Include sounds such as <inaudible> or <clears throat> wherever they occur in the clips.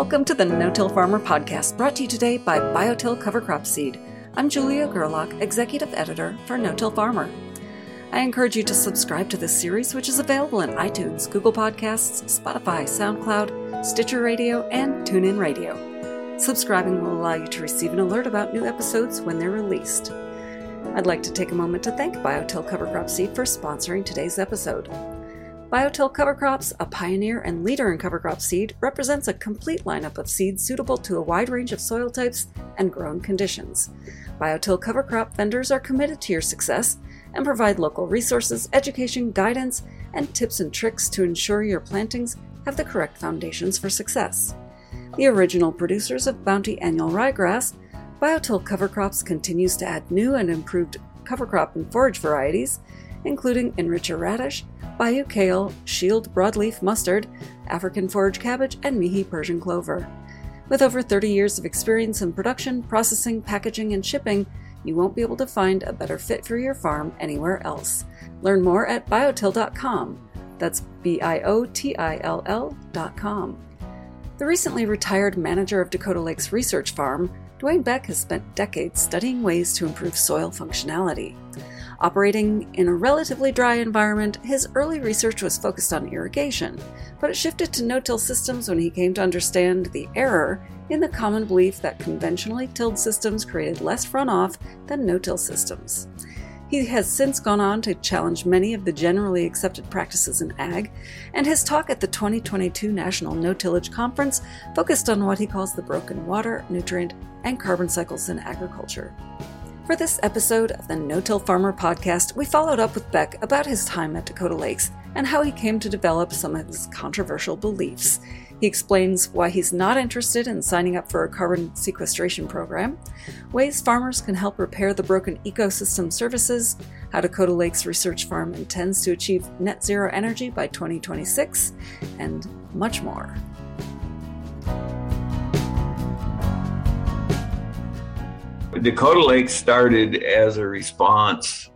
Welcome to the No Till Farmer podcast, brought to you today by BioTill Cover Crop Seed. I'm Julia Gerlach, Executive Editor for No Till Farmer. I encourage you to subscribe to this series, which is available in iTunes, Google Podcasts, Spotify, SoundCloud, Stitcher Radio, and TuneIn Radio. Subscribing will allow you to receive an alert about new episodes when they're released. I'd like to take a moment to thank BioTill Cover Crop Seed for sponsoring today's episode. BioTill Cover Crops, a pioneer and leader in cover crop seed, represents a complete lineup of seeds suitable to a wide range of soil types and growing conditions. BioTill Cover Crop vendors are committed to your success and provide local resources, education, guidance, and tips and tricks to ensure your plantings have the correct foundations for success. The original producers of Bounty Annual Ryegrass, BioTill Cover Crops continues to add new and improved cover crop and forage varieties, including Enricher Radish, Bayou kale, shield broadleaf mustard, African forage cabbage, and Mihi Persian clover. With over 30 years of experience in production, processing, packaging, and shipping, you won't be able to find a better fit for your farm anywhere else. Learn more at biotill.com. That's B I O T I L L.com. The recently retired manager of Dakota Lakes Research Farm, Dwayne Beck has spent decades studying ways to improve soil functionality. Operating in a relatively dry environment, his early research was focused on irrigation, but it shifted to no till systems when he came to understand the error in the common belief that conventionally tilled systems created less runoff than no till systems. He has since gone on to challenge many of the generally accepted practices in ag, and his talk at the 2022 National No Tillage Conference focused on what he calls the broken water, nutrient, and carbon cycles in agriculture. For this episode of the No Till Farmer podcast, we followed up with Beck about his time at Dakota Lakes and how he came to develop some of his controversial beliefs. He explains why he's not interested in signing up for a carbon sequestration program, ways farmers can help repair the broken ecosystem services, how Dakota Lakes Research Farm intends to achieve net zero energy by 2026, and much more. Dakota Lake started as a response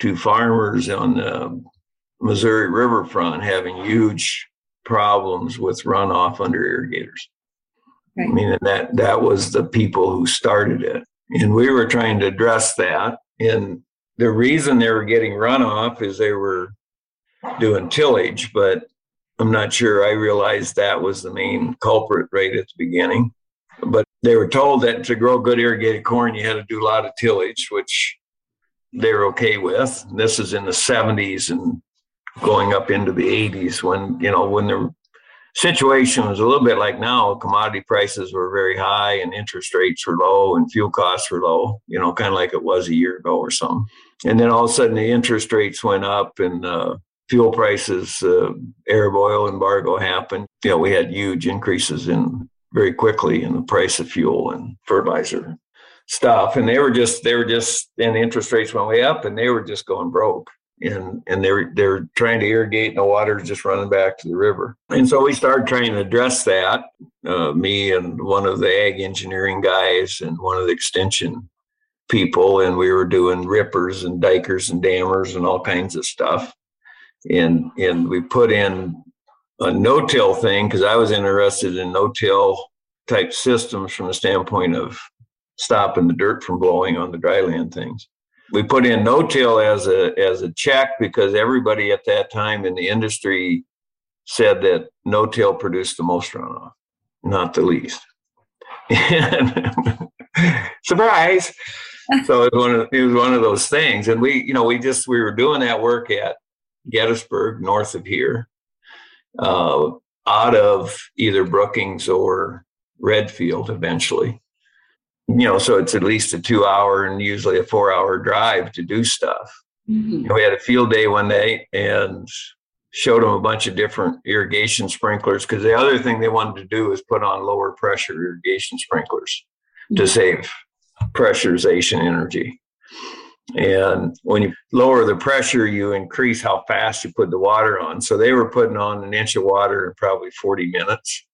to farmers on the Missouri riverfront having huge problems with runoff under irrigators. Right. I mean, that that was the people who started it, and we were trying to address that. And the reason they were getting runoff is they were doing tillage, but I'm not sure I realized that was the main culprit right at the beginning. They were told that to grow good irrigated corn, you had to do a lot of tillage, which they were okay with. This is in the 70s and going up into the 80s when, you know, when the situation was a little bit like now, commodity prices were very high and interest rates were low and fuel costs were low, you know, kind of like it was a year ago or something. And then all of a sudden the interest rates went up and uh, fuel prices, uh, Arab oil embargo happened. You know, we had huge increases in very quickly in the price of fuel and fertilizer stuff. And they were just they were just and the interest rates went way up and they were just going broke. And and they're they're trying to irrigate and the water's just running back to the river. And so we started trying to address that. Uh, me and one of the ag engineering guys and one of the extension people, and we were doing rippers and dikers and dammers and all kinds of stuff. And and we put in a no-till thing because I was interested in no-till type systems from the standpoint of stopping the dirt from blowing on the dryland things. We put in no-till as a as a check because everybody at that time in the industry said that no-till produced the most runoff, not the least. <laughs> Surprise! So it was one of it was one of those things, and we you know we just we were doing that work at Gettysburg, north of here, uh, out of either Brookings or Redfield eventually. You know, so it's at least a two hour and usually a four hour drive to do stuff. Mm-hmm. we had a field day one day and showed them a bunch of different irrigation sprinklers because the other thing they wanted to do is put on lower pressure irrigation sprinklers mm-hmm. to save pressurization energy. And when you lower the pressure, you increase how fast you put the water on. So they were putting on an inch of water in probably 40 minutes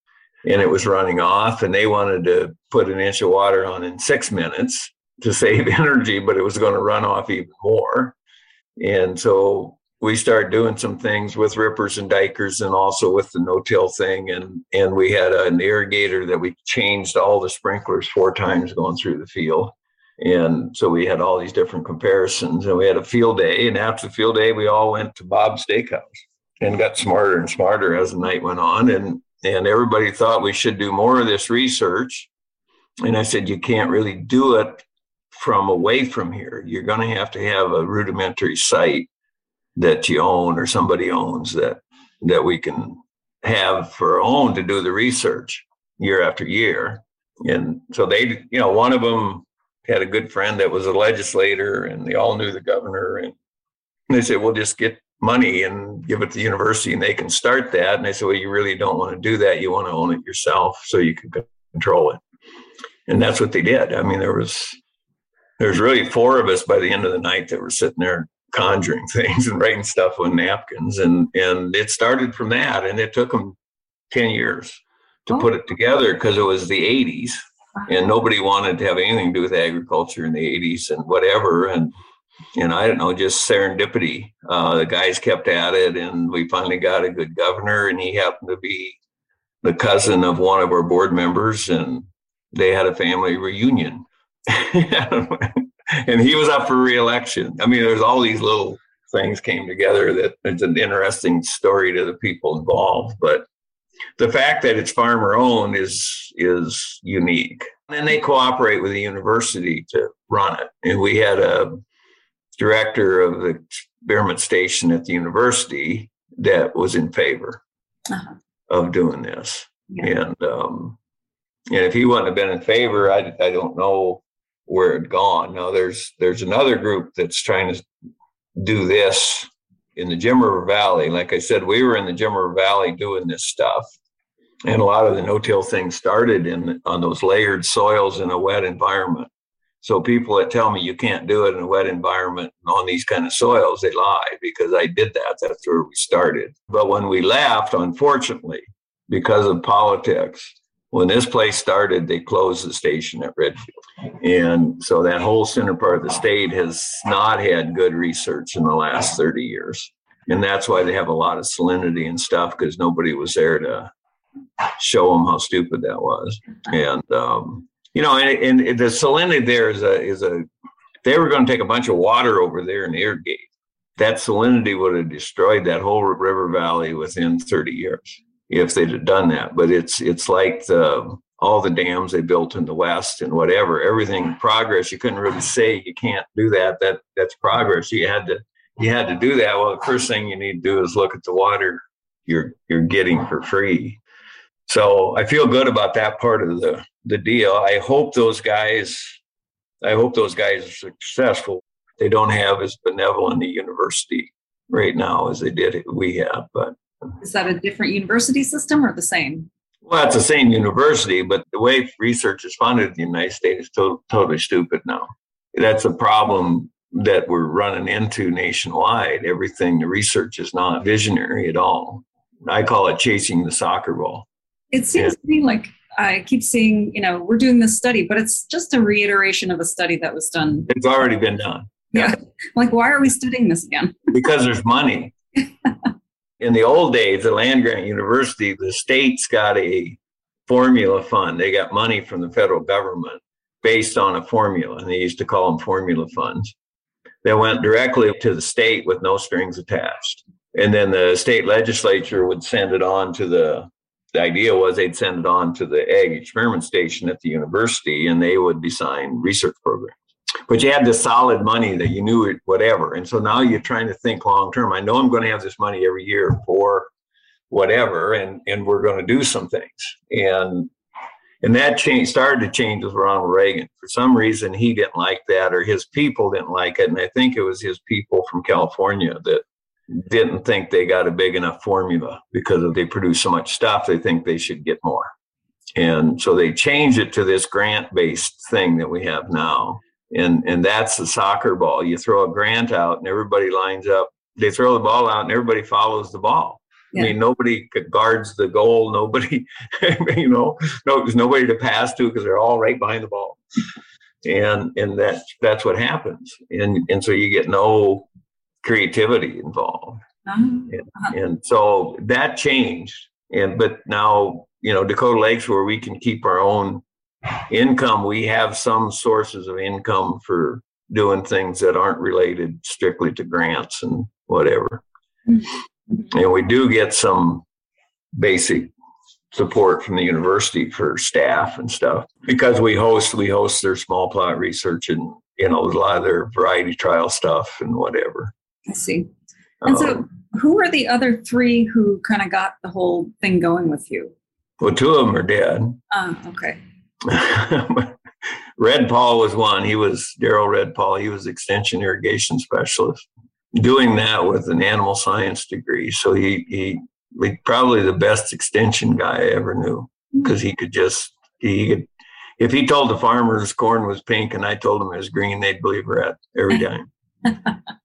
and it was running off. And they wanted to put an inch of water on in six minutes to <laughs> save energy, but it was going to run off even more. And so we started doing some things with rippers and dikers and also with the no-till thing and and we had an irrigator that we changed all the sprinklers four times going through the field and so we had all these different comparisons and we had a field day and after the field day we all went to bob's steakhouse and got smarter and smarter as the night went on and and everybody thought we should do more of this research and i said you can't really do it from away from here you're going to have to have a rudimentary site that you own or somebody owns that that we can have for our own to do the research year after year. And so they, you know, one of them had a good friend that was a legislator and they all knew the governor. And they said, we'll just get money and give it to the university and they can start that. And I said, well, you really don't want to do that. You want to own it yourself so you can control it. And that's what they did. I mean, there was, there's really four of us by the end of the night that were sitting there conjuring <laughs> things and writing stuff on napkins and and it started from that and it took them 10 years to oh. put it oh. together because it was the 80s and nobody wanted to have anything to do with agriculture in the 80s and whatever and and I don't know, just serendipity. Uh, the guys kept at it, and we finally got a good governor, and he happened to be the cousin of one of our board members, and they had a family reunion. <laughs> and he was up for reelection. I mean, there's all these little things came together that it's an interesting story to the people involved. But the fact that it's farmer owned is is unique. And they cooperate with the university to run it. And we had a director of the experiment station at the university that was in favor uh-huh. of doing this. Yeah. And um, and if he wouldn't have been in favor, I, I don't know where it'd gone. Now there's there's another group that's trying to do this in the Jim River Valley. Like I said, we were in the Jim River Valley doing this stuff. And a lot of the no-till things started in on those layered soils in a wet environment. So people that tell me you can't do it in a wet environment on these kind of soils, they lie because I did that. That's where we started. But when we left, unfortunately, because of politics, when this place started, they closed the station at Redfield. And so that whole center part of the state has not had good research in the last 30 years. And that's why they have a lot of salinity and stuff because nobody was there to show them how stupid that was. And, um, you know, and, and the salinity there is a, is a, they were going to take a bunch of water over there and irrigate. That salinity would have destroyed that whole river valley within 30 years if they'd have done that. But it's it's like the all the dams they built in the west and whatever everything progress you couldn't really say you can't do that that that's progress. You had to you had to do that. Well the first thing you need to do is look at the water you're you're getting for free. So i feel good about that part of the the deal. I hope those guys i hope those guys are successful. They don't have as benevolent a university right now as they did we have but is that a different university system or the same? Well, it's the same university, but the way research is funded in the United States is to- totally stupid now. That's a problem that we're running into nationwide. Everything, the research is not visionary at all. I call it chasing the soccer ball. It seems to me like I keep seeing, you know, we're doing this study, but it's just a reiteration of a study that was done. It's already been done. Yeah. <laughs> like, why are we studying this again? because there's money. <laughs> in the old days, the land grant university, the states got a formula fund. They got money from the federal government based on a formula, and they used to call them formula funds. They went directly to the state with no strings attached. And then the state legislature would send it on to the, the idea was they'd send it on to the ag experiment station at the university and they would design research programs but you had the solid money that you knew it, whatever. And so now you're trying to think long term. I know I'm going to have this money every year for whatever, and and we're going to do some things. And and that change started to change with Ronald Reagan. For some reason, he didn't like that, or his people didn't like it. And I think it was his people from California that didn't think they got a big enough formula because if they produce so much stuff, they think they should get more. And so they changed it to this grant based thing that we have now and and that's the soccer ball. You throw a grant out, and everybody lines up. They throw the ball out, and everybody follows the ball. Yeah. I mean, nobody guards the goal. Nobody, <laughs> you know, no, there's nobody to pass to because they're all right behind the ball, and and that that's what happens. And and so you get no creativity involved. Uh-huh. And, and so that changed. And but now, you know, Dakota Lakes where we can keep our own income, we have some sources of income for doing things that aren't related strictly to grants and whatever. Mm-hmm. And we do get some basic support from the university for staff and stuff because we host we host their small plot research and you know a lot of their variety trial stuff and whatever. I see. And um, so, who are the other three who kind of got the whole thing going with you? Well, two of them are dead. Oh, okay. <laughs> Red Paul was one. He was Daryl Red Paul. He was extension irrigation specialist, doing that with an animal science degree. So he he probably the best extension guy I ever knew because he could just he could if he told the farmers corn was pink and I told them it was green, they'd believe Red every <laughs> time.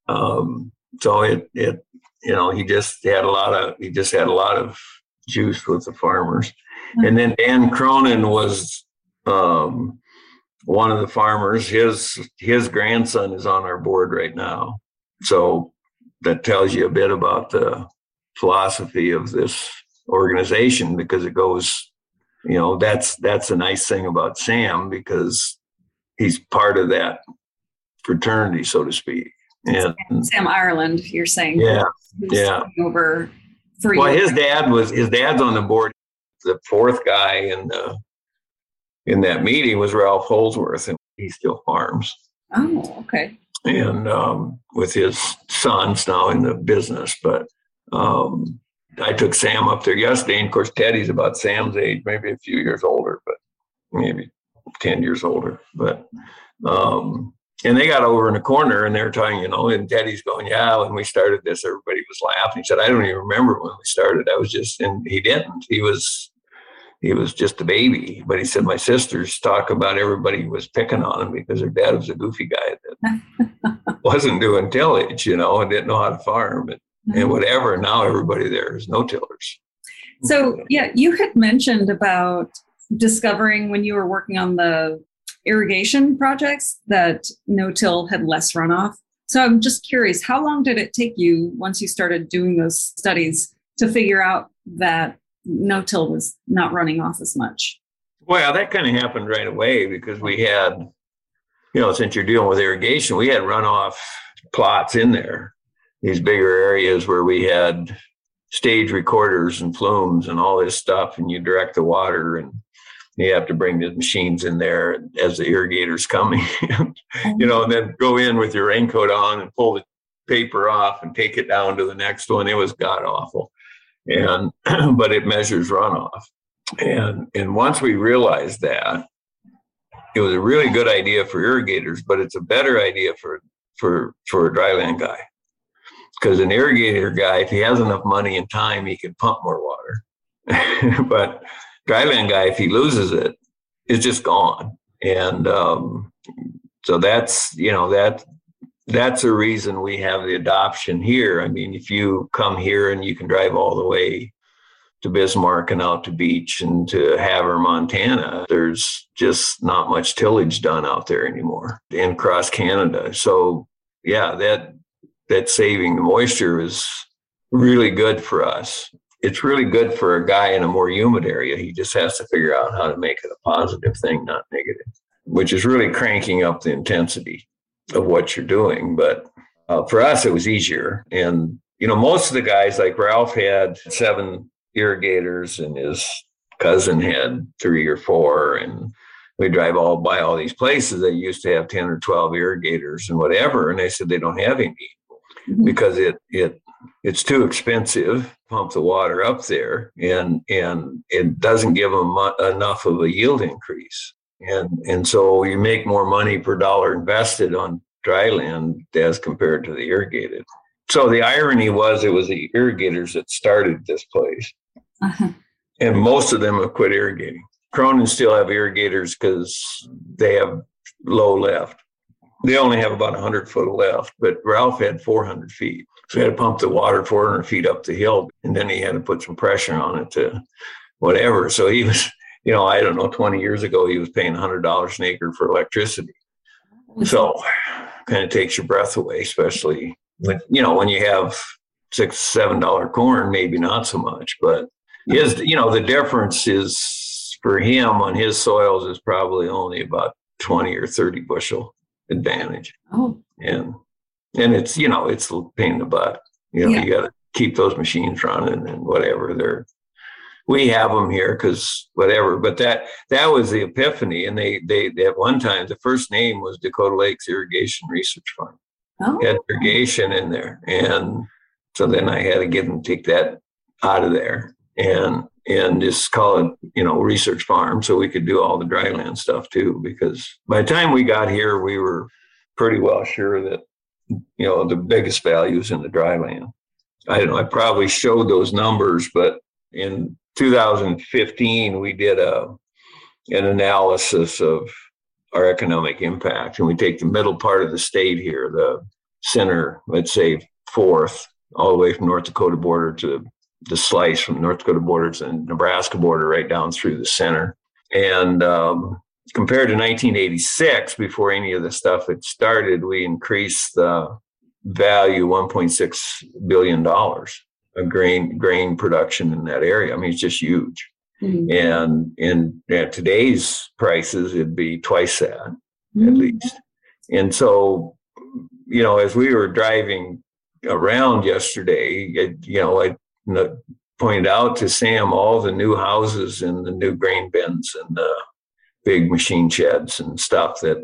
um, so it it you know he just had a lot of he just had a lot of juice with the farmers, and then Dan Cronin was um, one of the farmers. His his grandson is on our board right now, so that tells you a bit about the philosophy of this organization because it goes you know that's that's a nice thing about sam because he's part of that fraternity so to speak. And sam ireland you're saying. Yeah yeah. over three well his dad was his dad's on the board the fourth guy in the in that meeting was ralph Holzwarth and he still farms oh okay and um, with his sons now in the business but um, I took Sam up there yesterday, and of course Teddy's about Sam's age, maybe a few years older, but maybe ten years older. But um, and they got over in the corner and they were talking, you know, and Teddy's going, yeah. When we started this, everybody was laughing. He said, I don't even remember when we started. I was just, and he didn't. He was, he was just a baby. But he said my sisters talk about everybody was picking on him because their dad was a goofy guy that <laughs> wasn't doing tillage, you know, and didn't know how to farm. And mm-hmm. and whatever. Now everybody there is no tillers. So yeah, you had mentioned about discovering when you were working on the irrigation projects that no-till had less runoff. So I'm just curious, how long did it take you once you started doing those studies to figure out that no-till was not running off as much? Well, that kind of happened right away because we had, you know, since you're dealing with irrigation, we had runoff plots in there these bigger areas where we had stage recorders and flumes and all this stuff, and you direct the water and you have to bring the machines in there as the irrigator's coming, <laughs> you know, and then go in with your raincoat on and pull the paper off and take it down to the next one. It was god awful. And, <clears throat> but it measures runoff. And, and once we realized that, it was a really good idea for irrigators, but it's a better idea for, for, for a dryland guy because an irrigator guy, if he has enough money and time, he can pump more water. <laughs> but dryland guy, if he loses it, it's just gone. And um, so that's you know that that's a reason we have the adoption here. I mean, if you come here and you can drive all the way to Bismarck and out to Beach and to Havre, Montana, there's just not much tillage done out there anymore in across Canada. So yeah, that that saving the moisture is really good for us. It's really good for a guy in a more humid area. He just has to figure out how to make it a positive thing, not negative, which is really cranking up the intensity of what you're doing. But uh, for us, it was easier. And, you know, most of the guys, like Ralph had seven irrigators and his cousin had three or four. And we drive all by all these places that used to have 10 or 12 irrigators and whatever. And they said they don't have any mm-hmm. because it it it's too expensive to pump the water up there and and it doesn't give them enough of a yield increase and and so you make more money per dollar invested on dry land as compared to the irrigated so the irony was it was the irrigators that started this place uh-huh. and most of them have quit irrigating cronin still have irrigators because they have low left they only have about 100 foot left, but Ralph had 400 feet. So he had to pump the water 400 feet up the hill, and then he had to put some pressure on it to whatever. So he was, you know, I don't know, 20 years ago, he was paying $100 an acre for electricity. So kind of takes your breath away, especially when you know when you have six seven dollar corn, maybe not so much, but his you know the difference is for him on his soils is probably only about twenty or thirty bushel advantage. Oh, and and it's you know it's a pain in the butt. You know yeah. you got to keep those machines running and whatever they're we have them here because whatever. But that that was the epiphany, and they they they at one time the first name was Dakota Lakes Irrigation Research Farm. Oh. Had irrigation in there, and so then I had to get them take that out of there and and just call it you know research farm so we could do all the dryland stuff too because by the time we got here we were pretty well sure that you know the biggest values in the dryland i don't know i probably showed those numbers but in 2015, we did a an analysis of our economic impact, and we take the middle part of the state here, the center, let's say fourth, all the way from North Dakota border to the slice from North Dakota border to Nebraska border, right down through the center. And um, compared to 1986, before any of the stuff had started, we increased the value 1.6 billion dollars a grain grain production in that area. I mean, it's just huge. Mm-hmm. And in at today's prices, it'd be twice that mm-hmm. at least. And so, you know, as we were driving around yesterday, it, you know, I pointed out to Sam all the new houses and the new grain bins and the big machine sheds and stuff that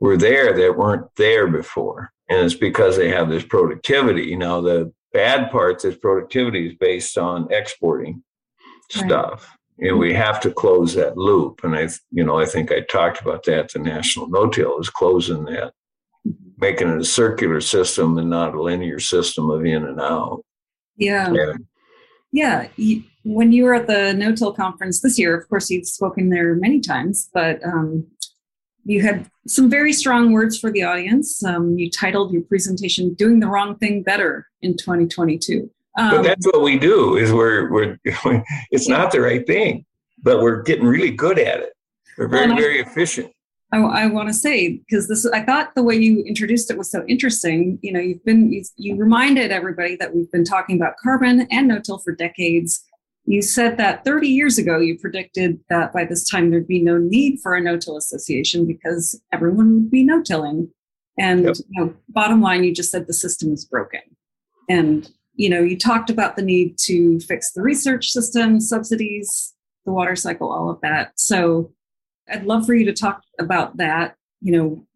were there that weren't there before. And it's because they have this productivity. You know, the bad parts is productivity is based on exporting right. stuff. And we have to close that loop and i you know i think i talked about that the national no-till is closing that making it a circular system and not a linear system of in and out. Yeah. Yeah, yeah. when you were at the no-till conference this year of course you've spoken there many times but um, you had some very strong words for the audience. Um, you titled your presentation "Doing the Wrong Thing Better" in 2022. Um, but that's what we do. Is we're we're <laughs> it's yeah. not the right thing, but we're getting really good at it. We're very well, very efficient. I, I want to say because this I thought the way you introduced it was so interesting. You know, you've been you, you reminded everybody that we've been talking about carbon and no-till for decades you said that 30 years ago, you predicted that by this time there'd be no need for a no-till association because everyone would be no-tilling. And yep. you know, bottom line, you just said the system is broken. And you know, you talked about the need to fix the research system, subsidies, the water cycle, all of that. So I'd love for you to talk about that. You know,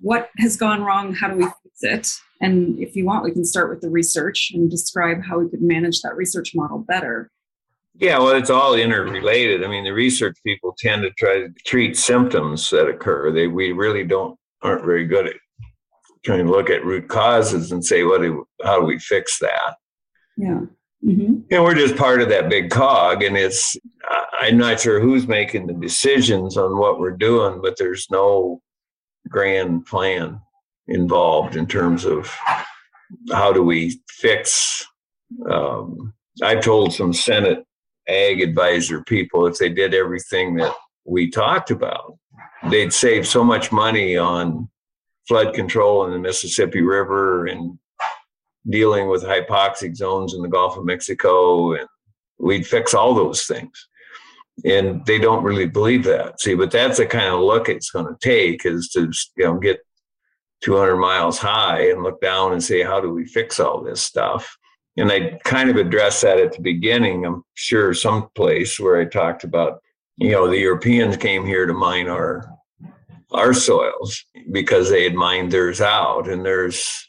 what has gone wrong? How do we fix it? And if you want, we can start with the research and describe how we could manage that research model better. Yeah, well, it's all interrelated. I mean, the research people tend to try to treat symptoms that occur. They we really don't aren't very good at trying to look at root causes and say, what do, how do we fix that? Yeah. Mm-hmm. And we're just part of that big cog, and it's I'm not sure who's making the decisions on what we're doing, but there's no grand plan involved in terms of how do we fix. Um, I've told some Senate ag advisor people, if they did everything that we talked about, they'd save so much money on flood control in the Mississippi River and dealing with hypoxic zones in the Gulf of Mexico. And we'd fix all those things. And they don't really believe that. See, but that's the kind of look it's going to take is to you know get 200 miles high and look down and say, how do we fix all this stuff? And I kind of addressed that at the beginning. I'm sure some place where I talked about, you know, the Europeans came here to mine our our soils because they had mined theirs out. And there's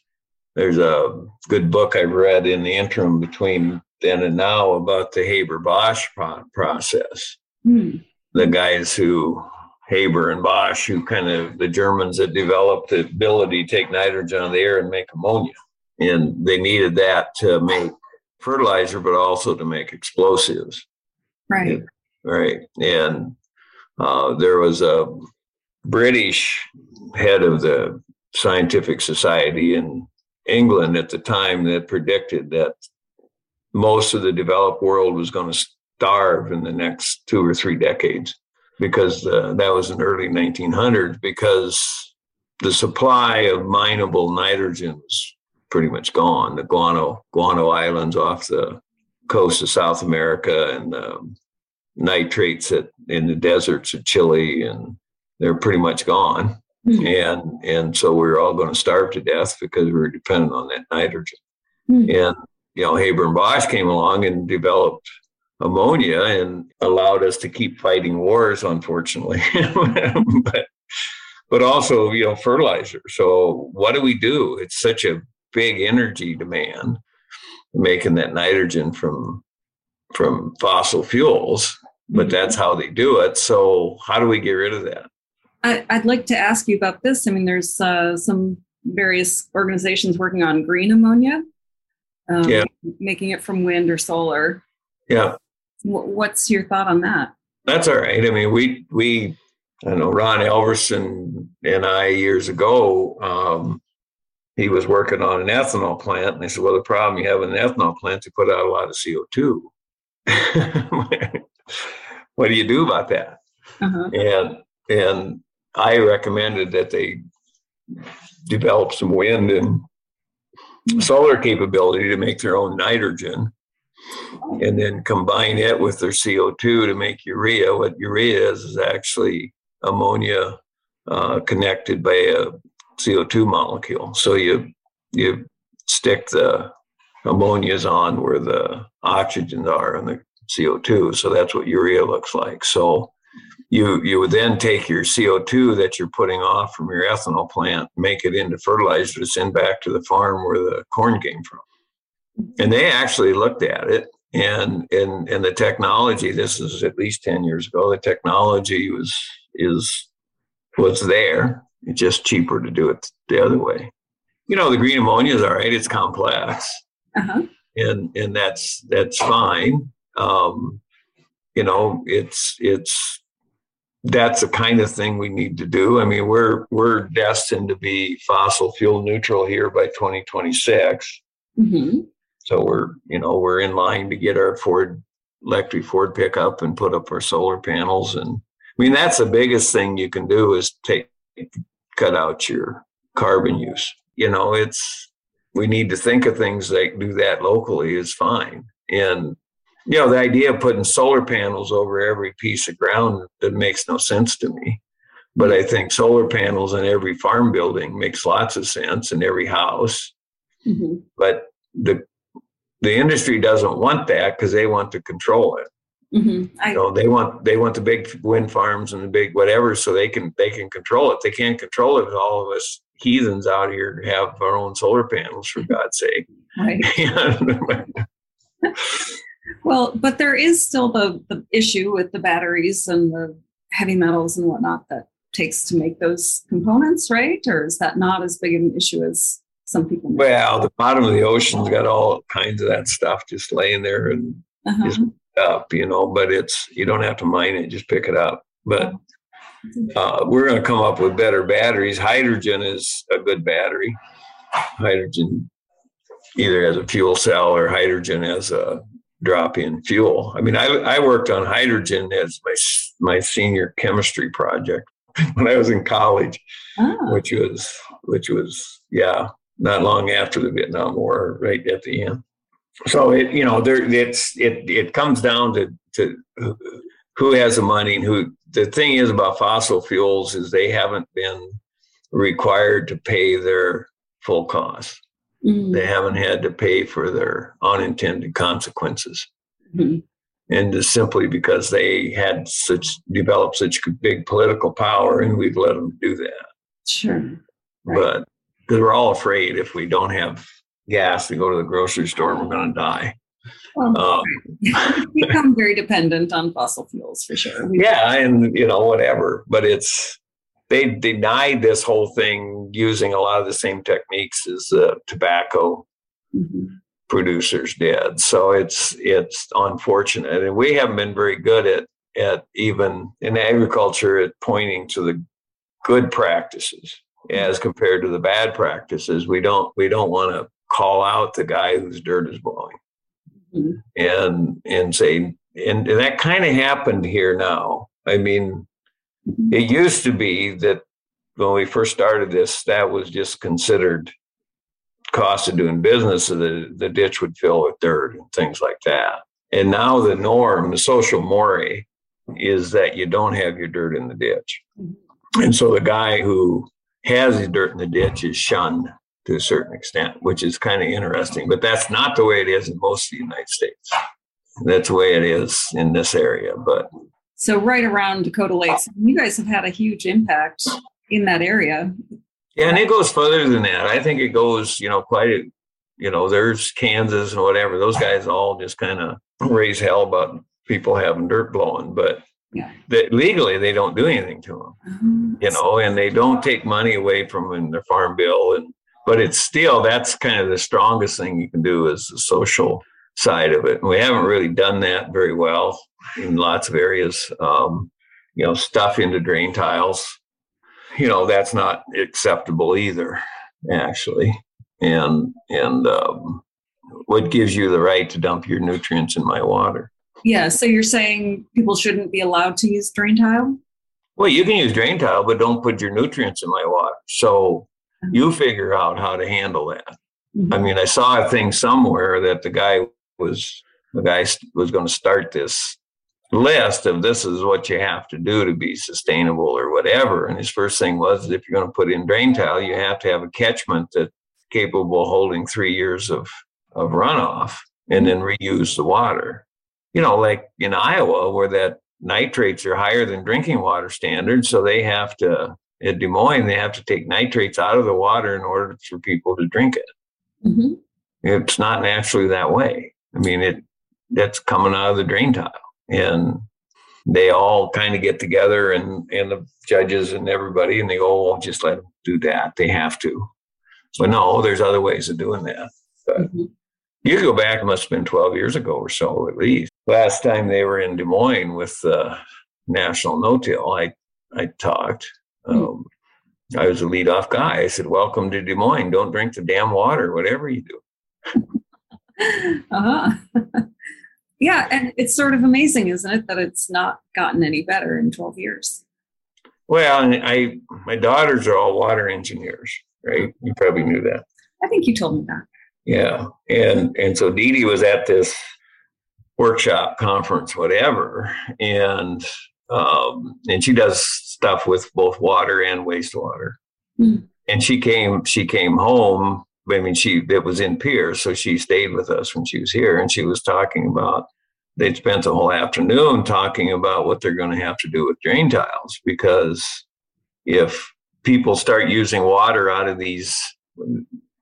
there's a good book I've read in the interim between then and now about the Haber Bosch process. Mm. The guys who Haber and Bosch, who kind of the Germans that developed the ability to take nitrogen out of the air and make ammonia and they needed that to make fertilizer, but also to make explosives. Right. Right. And uh, there was a British head of the scientific society in England at the time that predicted that most of the developed world was going to starve in the next two or three decades because uh, that was in the early 1900s because the supply of mineable nitrogen was pretty much gone. The guano guano islands off the coast of South America and the nitrates at, in the deserts of Chile, and they're pretty much gone. Mm-hmm. And and so we are all going to starve to death because we were dependent on that nitrogen. Mm-hmm. And you know, Haber and Bosch came along and developed ammonia and allowed us to keep fighting wars, unfortunately. <laughs> but but also, you know, fertilizer. So what do we do? It's such a big energy demand making that nitrogen from from fossil fuels, but mm-hmm. that's how they do it. So how do we get rid of that? I, would like to ask you about this. I mean, there's uh, some various organizations working on green ammonia, um, yeah. making it from wind or solar. Yeah. What's your thought on that? That's all right. I mean, we we I know Ron Alverson and I years ago. Um, he was working on an ethanol plant, and they said, "Well, the problem you have in an ethanol plant, you put out a lot of CO two. <laughs> what do you do about that?" Uh-huh. And and I recommended that they develop some wind and solar capability to make their own nitrogen and then combine it with their CO2 to make urea. What urea is is actually ammonia uh, connected by a CO2 molecule. So you you stick the ammonias on where the oxygens are and the CO2. So that's what urea looks like. So you you would then take your CO2 that you're putting off from your ethanol plant, make it into fertilizer to send back to the farm where the corn came from. And they actually looked at it and and and the technology, this is at least 10 years ago, the technology was is was there. It's just cheaper to do it the other way. You know, the green ammonia is all right, it's complex. Uh-huh. And and that's that's fine. Um, you know, it's it's that's the kind of thing we need to do. I mean, we're we're destined to be fossil fuel neutral here by 2026. Mm-hmm. So we're you know we're in line to get our Ford electric Ford pickup and put up our solar panels. And I mean, that's the biggest thing you can do is take cut out your carbon use. You know, it's we need to think of things that do that locally is fine. And you know, the idea of putting solar panels over every piece of ground that makes no sense to me. But I think solar panels in every farm building makes lots of sense in every house. Mm-hmm. But the the industry doesn't want that because they want to control it. Mm-hmm. I, you know, they want they want the big wind farms and the big whatever, so they can they can control it. They can't control it. All of us heathens out here have our own solar panels, for <laughs> God's sake. Right. <laughs> Well, but there is still the, the issue with the batteries and the heavy metals and whatnot that takes to make those components, right? Or is that not as big an issue as some people? Well, the bottom of the ocean's got all kinds of that stuff just laying there and uh-huh. just up, you know. But it's you don't have to mine it; just pick it up. But uh, we're going to come up with better batteries. Hydrogen is a good battery. Hydrogen, either as a fuel cell or hydrogen as a drop in fuel. I mean, I, I worked on hydrogen as my my senior chemistry project <laughs> when I was in college, oh. which was which was yeah, not long after the Vietnam War, right at the end. So it you know there it's it it comes down to to who has the money and who. The thing is about fossil fuels is they haven't been required to pay their full cost. Mm-hmm. They haven't had to pay for their unintended consequences. Mm-hmm. And just simply because they had such developed such big political power, and we've let them do that. Sure. Right. But because we're all afraid if we don't have gas to go to the grocery store, we're going to die. Um, <laughs> become very dependent on fossil fuels for sure. We yeah, and you know whatever, but it's they denied this whole thing using a lot of the same techniques as the tobacco mm-hmm. producers did. So it's it's unfortunate, and we haven't been very good at at even in agriculture at pointing to the good practices as mm-hmm. compared to the bad practices. We don't we don't want to call out the guy whose dirt is blowing mm-hmm. and and say and, and that kind of happened here now. I mean, it used to be that when we first started this, that was just considered cost of doing business, so the, the ditch would fill with dirt and things like that. And now the norm, the social moray, is that you don't have your dirt in the ditch. And so the guy who has his dirt in the ditch is shunned to a certain extent, which is kind of interesting. But that's not the way it is in most of the United States. That's the way it is in this area. But so right around Dakota Lakes, you guys have had a huge impact in that area. Yeah, and it goes further than that. I think it goes, you know, quite a, you know, there's Kansas and whatever. Those guys all just kind of raise hell about people having dirt blowing, but yeah. They, legally they don't do anything to them, mm-hmm. you know, and they don't take money away from in their farm bill. And but it's still that's kind of the strongest thing you can do is the social side of it. And we haven't really done that very well in lots of areas. Um, you know, stuff into drain tiles, you know, that's not acceptable either, actually. And and um, what gives you the right to dump your nutrients in my water? Yeah. So you're saying people shouldn't be allowed to use drain tile? Well, you can use drain tile, but don't put your nutrients in my water. So. You figure out how to handle that. Mm-hmm. I mean, I saw a thing somewhere that the guy was the guy was going to start this list of this is what you have to do to be sustainable or whatever. And his first thing was if you're going to put in drain tile, you have to have a catchment that's capable of holding three years of, of runoff and then reuse the water you know, like in Iowa, where that nitrates are higher than drinking water standards. So they have to, at Des Moines, they have to take nitrates out of the water in order for people to drink it. Mm-hmm. It's not naturally that way. I mean, it that's coming out of the drain tile. And they all kind of get together and, and the judges and everybody, and they go, well, just let them do that. They have to. But no, there's other ways of doing that. But mm-hmm. you go back, it must have been 12 years ago or so at least last time they were in Des Moines with the National No-Till, I I talked. Hmm. Um, I was a leadoff guy. I said, "Welcome to Des Moines. Don't drink the damn water, whatever you do." <laughs> uh huh. <laughs> yeah, and it's sort of amazing, isn't it, that it's not gotten any better in twelve years. Well, I my daughters are all water engineers, right? You probably knew that. I think you told me that. Yeah, and and so Dee Dee was at this workshop, conference, whatever, and um, and she does stuff with both water and wastewater. Mm. And she came she came home. I mean, she it was in Pierre, so she stayed with us when she was here, and she was talking about they'd spent the whole afternoon talking about what they're going to have to do with drain tiles because if people start using water out of these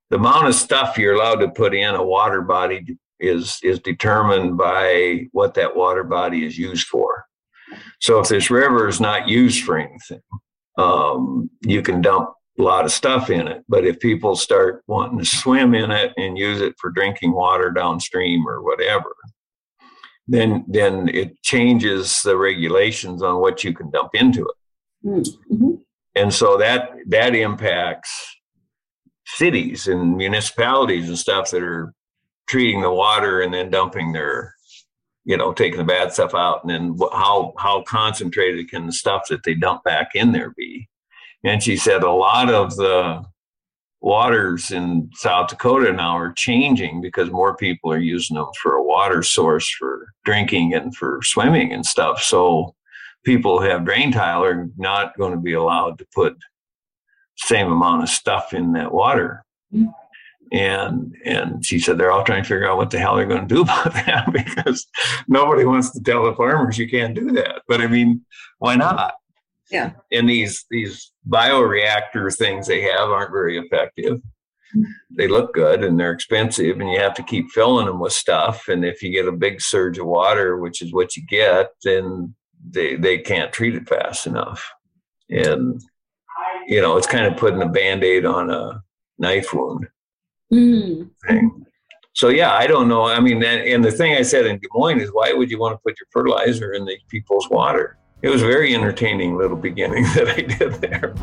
the amount of stuff you're allowed to put in a water body is is determined by what that water body is used for. So if this river is not used for anything, um, you can dump a lot of stuff in it. But if people start wanting to swim in it and use it for drinking water downstream or whatever, then then it changes the regulations on what you can dump into it. Mm-hmm. And so that that impacts cities and municipalities and stuff that are treating the water and then dumping their you know taking the bad stuff out and then how how concentrated can the stuff that they dump back in there be? And she said a lot of the waters in south dakota now are changing because more people are using them for a water source for drinking and for swimming and stuff. So people who have drain tile are not going to be allowed to put same amount of stuff in that water. Mm-hmm and and she said they're all trying to figure out what the hell they're going to do <laughs> about that because nobody wants to tell the farmers you can't do that. But i mean why not? Yeah. And these these bioreactor things they have aren't very effective. They look good and they're expensive and you have to keep filling them with stuff. And if you get a big surge of water which is what you get then they they can't treat it fast enough. And you know it's kind of putting a band-aid on a knife wound mm. thing. So yeah, I don't know. I mean, and the thing I said in Des Moines is, why would you want to put your fertilizer in these people's water? It was a very entertaining little beginning <laughs> that I did there.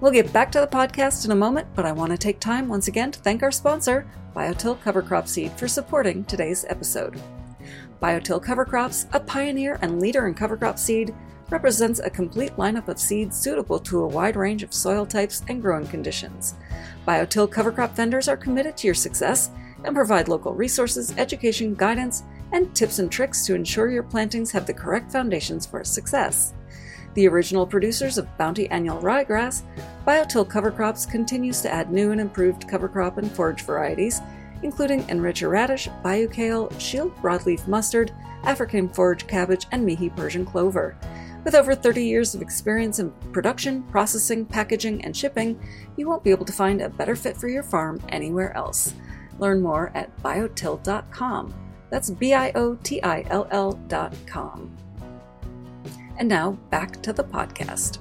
We'll get back to the podcast in a moment, but I want to take time once again to thank our sponsor, BioTill Cover Crop Seed, for supporting today's episode. BioTill Cover Crops, a pioneer and leader in cover crop seed, represents a complete lineup of seeds suitable to a wide range of soil types and growing conditions. BioTill cover crop vendors are committed to your success and provide local resources, education, guidance, and tips and tricks to ensure your plantings have the correct foundations for success. The original producers of Bounty Annual Ryegrass, BioTill Cover Crops continues to add new and improved cover crop and forage varieties, including Enricher Radish, Bayou Kale, Shield Broadleaf Mustard, African Forage Cabbage, and Mihi Persian Clover. With over 30 years of experience in production, processing, packaging, and shipping, you won't be able to find a better fit for your farm anywhere else. Learn more at biotill.com. That's B I O T I L L.com. And now back to the podcast.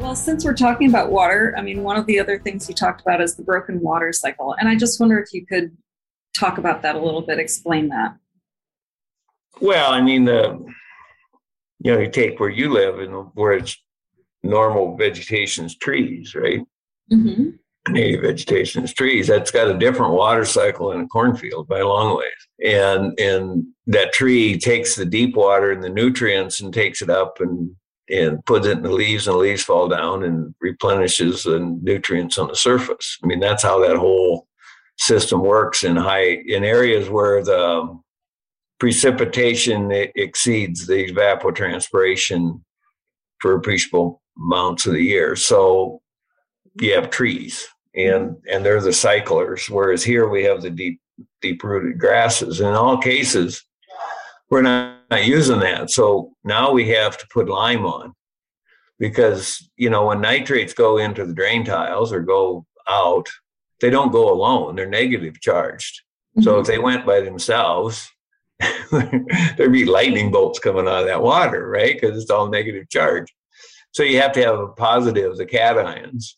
Well, since we're talking about water, I mean, one of the other things you talked about is the broken water cycle. And I just wonder if you could talk about that a little bit, explain that. Well, I mean, the you know, you take where you live and where it's normal vegetation is trees, right? Mm-hmm. Native vegetation is trees. That's got a different water cycle in a cornfield by a long ways. And and that tree takes the deep water and the nutrients and takes it up and and puts it in the leaves and the leaves fall down and replenishes the nutrients on the surface. I mean, that's how that whole system works in high in areas where the precipitation exceeds the evapotranspiration for appreciable amounts of the year. So you have trees and and they're the cyclers, whereas here we have the deep deep rooted grasses. In all cases, we're not, not using that. So now we have to put lime on because you know when nitrates go into the drain tiles or go out, they don't go alone. They're negative charged. Mm-hmm. So if they went by themselves, <laughs> there'd be lightning bolts coming out of that water, right? Because it's all negative charge. So you have to have a positive, the cations,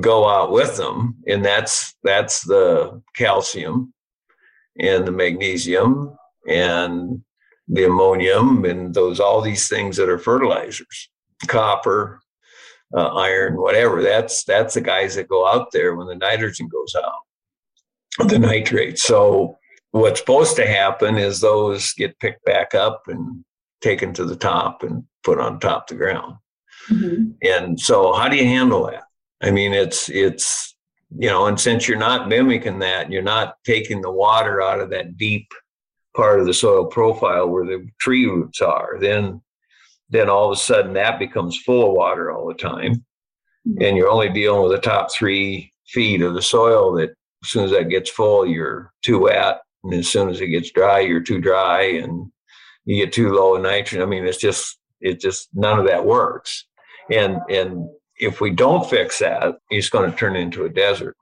go out with them, and that's that's the calcium and the magnesium and the ammonium and those all these things that are fertilizers, copper, uh, iron, whatever. That's that's the guys that go out there when the nitrogen goes out, the nitrates. So what's supposed to happen is those get picked back up and taken to the top and put on top of the ground. Mm-hmm. And so, how do you handle that? I mean, it's it's you know, and since you're not mimicking that, you're not taking the water out of that deep part of the soil profile where the tree roots are, then then all of a sudden that becomes full of water all the time. Mm-hmm. And you're only dealing with the top three feet of the soil that as soon as that gets full, you're too wet. And as soon as it gets dry, you're too dry and you get too low in nitrogen. I mean, it's just, it just, none of that works. And, and if we don't fix that, it's going to turn into a desert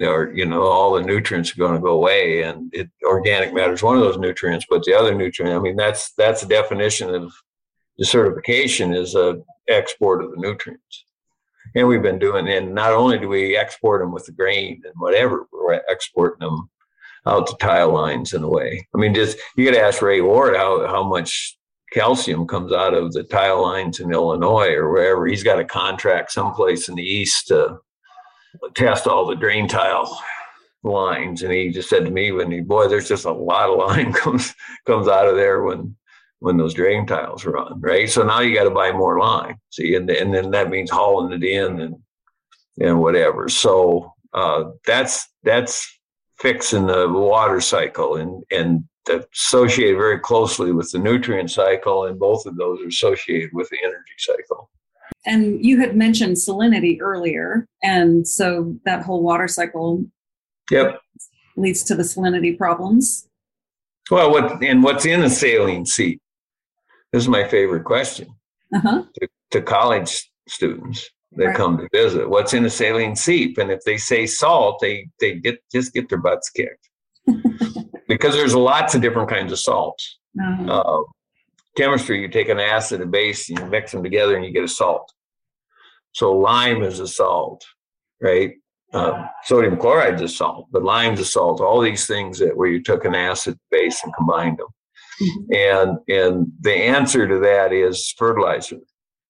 or you know all the nutrients are going to go away and it, organic matter is one of those nutrients but the other nutrient i mean that's that's the definition of desertification is a export of the nutrients. And we've been doing, and not only do we export them with the grain and whatever, we're exporting them out to tile lines in a way. I mean, just you got to ask Ray Ward how how much calcium comes out of the tile lines in Illinois or wherever. He's got a contract someplace in the east to test all the drain tile lines, and he just said to me, "When he boy, there's just a lot of line <laughs> comes comes out of there when when those drain tiles run, right? So now you got to buy more line, see, and and then that means hauling it in and and whatever. So uh, that's that's fixing the water cycle and and associated very closely with the nutrient cycle, and both of those are associated with the energy cycle. And you had mentioned salinity earlier, and so that whole water cycle, yep, leads to the salinity problems. Well, what and what's in a saline seep? This is my favorite question uh-huh. to, to, college students that right. come to visit. What's in a saline seep? And if they say salt, they they get just get their butts kicked <laughs> because there's lots of different kinds of salts. Uh-huh. Uh, chemistry, you take an acid and base, and you mix them together, and you get a salt. So lime is a salt, right? Uh, sodium chloride is a salt, but lime's a salt. All these things that where you took an acid base and combined them. Mm-hmm. And and the answer to that is fertilizer.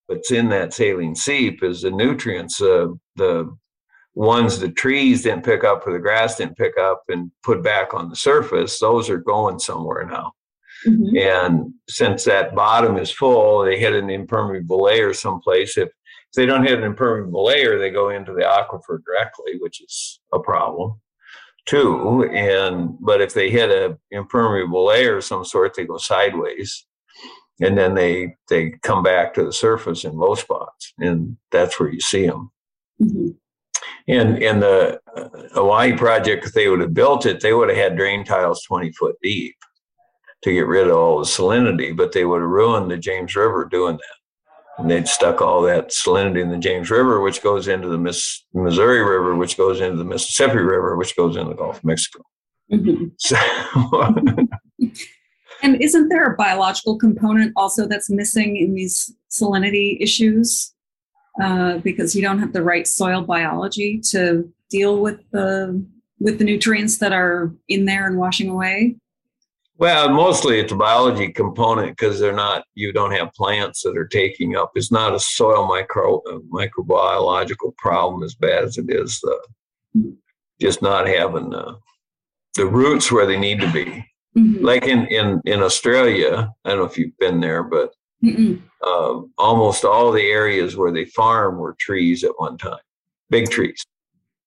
What's in that saline seep is the nutrients, uh, the ones the trees didn't pick up or the grass didn't pick up and put back on the surface, those are going somewhere now. Mm-hmm. And since that bottom is full, they hit an impermeable layer someplace. If, if they don't hit an impermeable layer, they go into the aquifer directly, which is a problem too. And but if they hit a impermeable layer of some sort, they go sideways, and then they they come back to the surface in low spots, and that's where you see them. Mm-hmm. And in the Oahe project, if they would have built it, they would have had drain tiles twenty foot deep to get rid of all the salinity, but they would have ruined the James River doing that and they'd stuck all that salinity in the James River, which goes into the Miss, Missouri River, which goes into the Mississippi River, which goes into the Gulf of Mexico. Mm-hmm. So, <laughs> and isn't there a biological component also that's missing in these salinity issues? Uh, because you don't have the right soil biology to deal with the with the nutrients that are in there and washing away. Well, mostly it's a biology component because they're not. You don't have plants that are taking up. It's not a soil micro uh, microbiological problem as bad as it is uh, just not having uh, the roots where they need to be. Mm-hmm. Like in in in Australia, I don't know if you've been there, but uh, almost all the areas where they farm were trees at one time, big trees.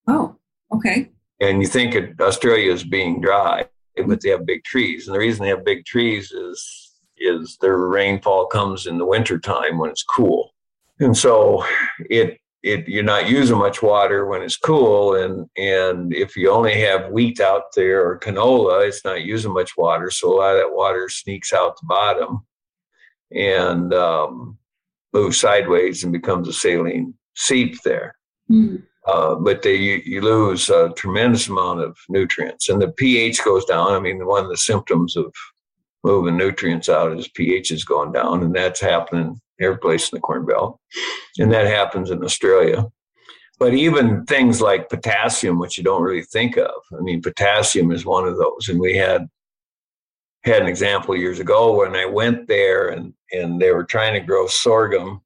Oh, okay. And you think Australia is being dry but they have big trees. And the reason they have big trees is is their rainfall comes in the wintertime when it's cool. And so it it you're not using much water when it's cool and and if you only have wheat out there or canola, it's not using much water. So a lot of that water sneaks out the bottom and um, moves sideways and becomes a saline seep there. Mm. Uh, but they, you, you, lose a tremendous amount of nutrients, and the pH goes down. I mean, one of the symptoms of moving nutrients out is pH is going down, and that's happening every place in the Corn Belt, and that happens in Australia. But even things like potassium, which you don't really think of, I mean, potassium is one of those, and we had had an example years ago when I went there and and they were trying to grow sorghum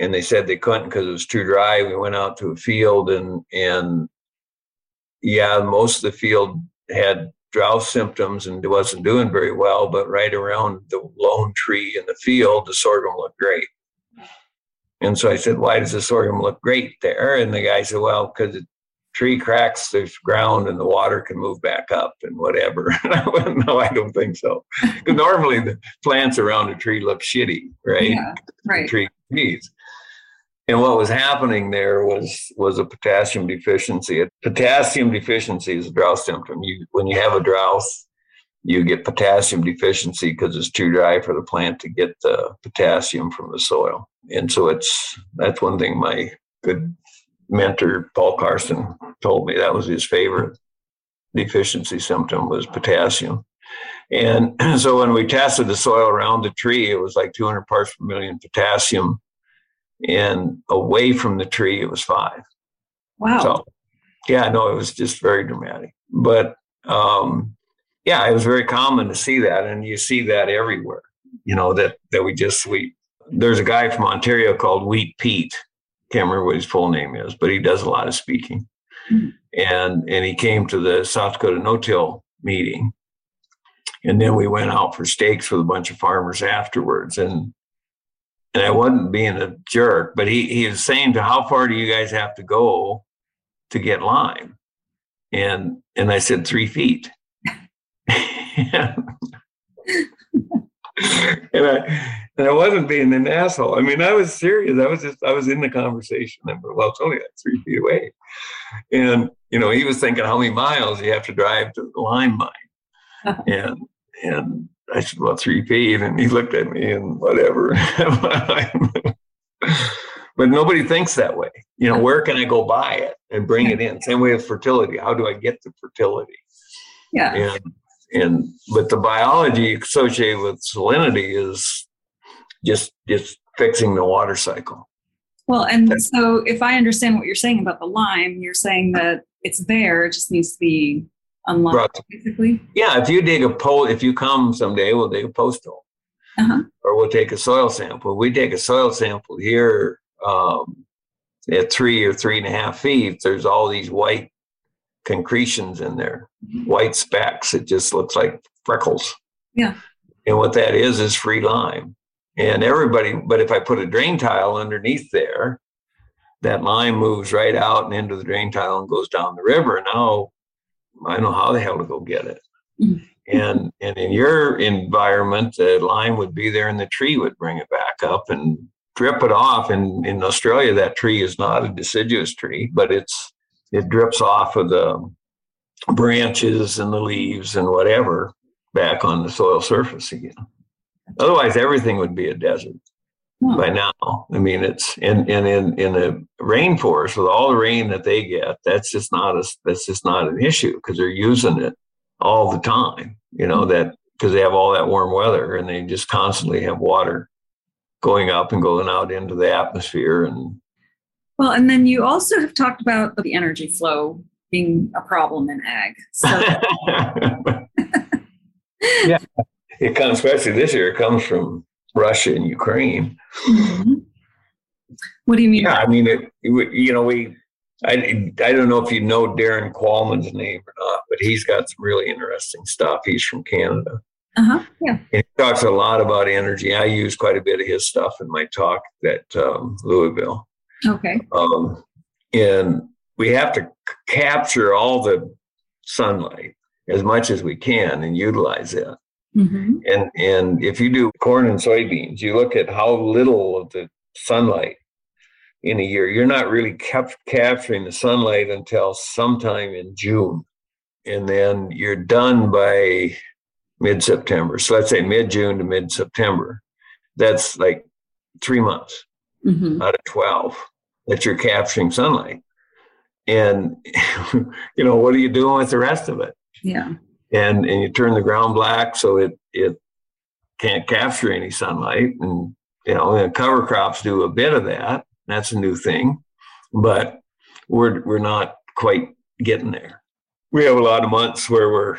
and they said they couldn't because it was too dry. We went out to a field and and yeah, most of the field had drought symptoms and wasn't doing very well. But right around the lone tree in the field, the sorghum looked great. And so I said, "Why does the sorghum look great there?" And the guy said, "Well, because the tree cracks the ground and the water can move back up and whatever." <laughs> And I went, "No, I don't think so." Because normally the plants around a tree look shitty, right? Yeah, right. The tree needs and what was happening there was was a potassium deficiency. A potassium deficiency is a drought symptom. You when you have a drought, you get potassium deficiency because it's too dry for the plant to get the potassium from the soil. And so it's that's one thing my good mentor Paul Carson told me that was his favorite deficiency symptom was potassium. And <clears throat> so when we tested the soil around the tree, it was like 200 parts per million potassium and away from the tree it was five. Wow. So yeah, no, it was just very dramatic. But um, yeah, it was very common to see that, and you see that everywhere. You know that that we just we there's a guy from Ontario called Wheat Pete. Can't remember what his full name is, but he does a lot of speaking. Mm-hmm. And and he came to the South Dakota No-Till meeting, and then we went out for steaks with a bunch of farmers afterwards. And and I wasn't being a jerk, but he, he was saying to how far do you guys have to go to get lime? And and I said three feet. <laughs> and I and I wasn't being an asshole. I mean, I was serious. I was just I was in the conversation. And well, it's only like three feet away. And you know, he was thinking how many miles you have to drive to the lime mine. <laughs> And and I said, well, three feet. And he looked at me and whatever. <laughs> but nobody thinks that way. You know, where can I go buy it and bring it in? Same way with fertility. How do I get the fertility? Yeah. And, and but the biology associated with salinity is just just fixing the water cycle. Well, and so if I understand what you're saying about the lime, you're saying that it's there, it just needs to be unlocked, basically? Yeah, if you dig a post, if you come someday, we'll dig a post hole. Uh-huh. Or we'll take a soil sample. We take a soil sample here um, at three or three and a half feet, there's all these white concretions in there, white specks. It just looks like freckles. Yeah. And what that is is free lime. And everybody, but if I put a drain tile underneath there, that lime moves right out and into the drain tile and goes down the river. Now I don't know how the hell to go get it. Mm. And and in your environment, the lime would be there and the tree would bring it back up and drip it off. And in Australia, that tree is not a deciduous tree, but it's it drips off of the branches and the leaves and whatever back on the soil surface again. Otherwise, everything would be a desert Huh. by now. I mean, it's in in in in a rainforest with all the rain that they get. That's just not a that's just not an issue because they're using it all the time. You know hmm. that because they have all that warm weather and they just constantly have water going up and going out into the atmosphere and Well, and then you also have talked about the energy flow being a problem in ag. So, <laughs> <laughs> yeah, it comes especially this year. It comes from Russia and Ukraine. Mhm. what do you mean? Yeah, I mean, it, you know, we, I, I don't know if you know Darrin Qualman's name or not, but he's got some really interesting stuff. He's from Canada. Uh huh. Yeah. And he talks a lot about energy. I use quite a bit of his stuff in my talk at um, Louisville. Okay. Um, and we have to c- capture all the sunlight as much as we can and utilize it. Hmm And and if you do corn and soybeans, you look at how little of the sunlight in a year. You're not really cap- capturing the sunlight until sometime in June, and then you're done by mid-September. So let's say mid-June to mid-September. That's like three months hmm out of 12 that you're capturing sunlight. And <laughs> you know, what are you doing with the rest of it? Yeah. And and you turn the ground black so it it can't capture any sunlight and you know and cover crops do a bit of that. That's a new thing but we're we're not quite getting there. We have a lot of months where we're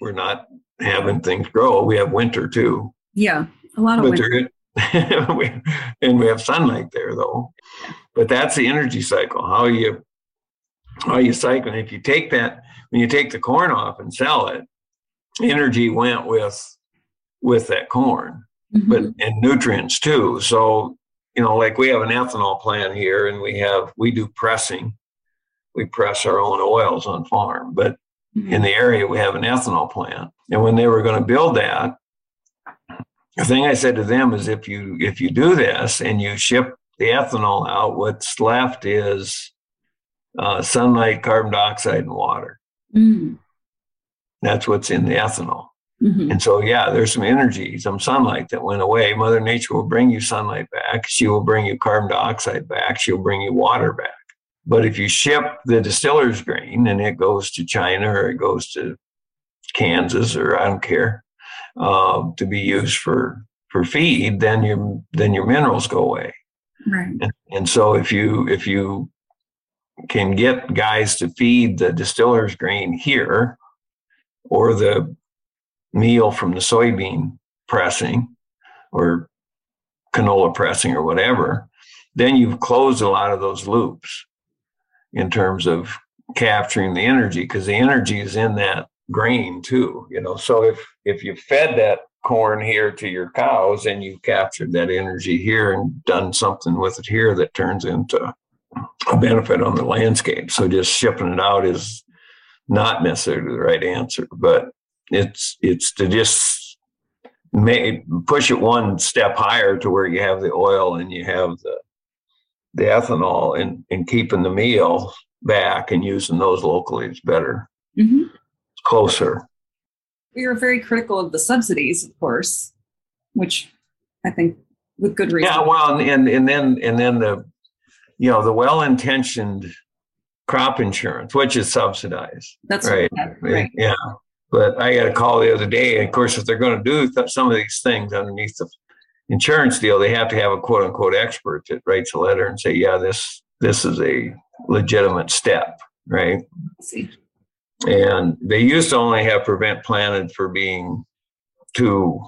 we're not having things grow. We have winter too. Yeah. A lot of but winter. <laughs> and we have sunlight there though. But that's the energy cycle how you how you cycle. If you take that when you take the corn off and sell it energy went with with that corn Mhm. but and nutrients too so you know like we have an ethanol plant here and we have we do pressing we press our own oils on farm but Mhm. in the area we have an ethanol plant and when they were going to build that the thing i said to them is if you if you do this and you ship the ethanol out what's left is uh, sunlight carbon dioxide and water Mm. That's what's in the ethanol. Mhm. and so yeah there's some energy some sunlight that went away. Mother nature will bring you sunlight back. She will bring you carbon dioxide back. She'll bring you water back. But if you ship the distiller's grain and it goes to china or it goes to kansas or i don't care uh, to be used for for feed then your then your minerals go away. Right. and, and so if you if you can get guys to feed the distiller's grain here or the meal from the soybean pressing or canola pressing or whatever, then you've closed a lot of those loops in terms of capturing the energy because the energy is in that grain too, you know. So if if you fed that corn here to your cows and you captured that energy here and done something with it here that turns into a benefit on the landscape. So just shipping it out is not necessarily the right answer, but it's it's to just make push it one step higher to where you have the oil and you have the the ethanol and and keeping the meal back and using those locally is better. hmm It's closer. We are very critical of the subsidies, of course, which I think with good reason. Yeah, well, and, and and then and then the you know the well-intentioned crop insurance, which is subsidized. That's right. right. Yeah. But I got a call the other day. And of course, if they're going to do some of these things underneath the insurance deal, they have to have a quote unquote expert that writes a letter and say, yeah, this this is a legitimate step, right? And they used to only have prevent planted for being too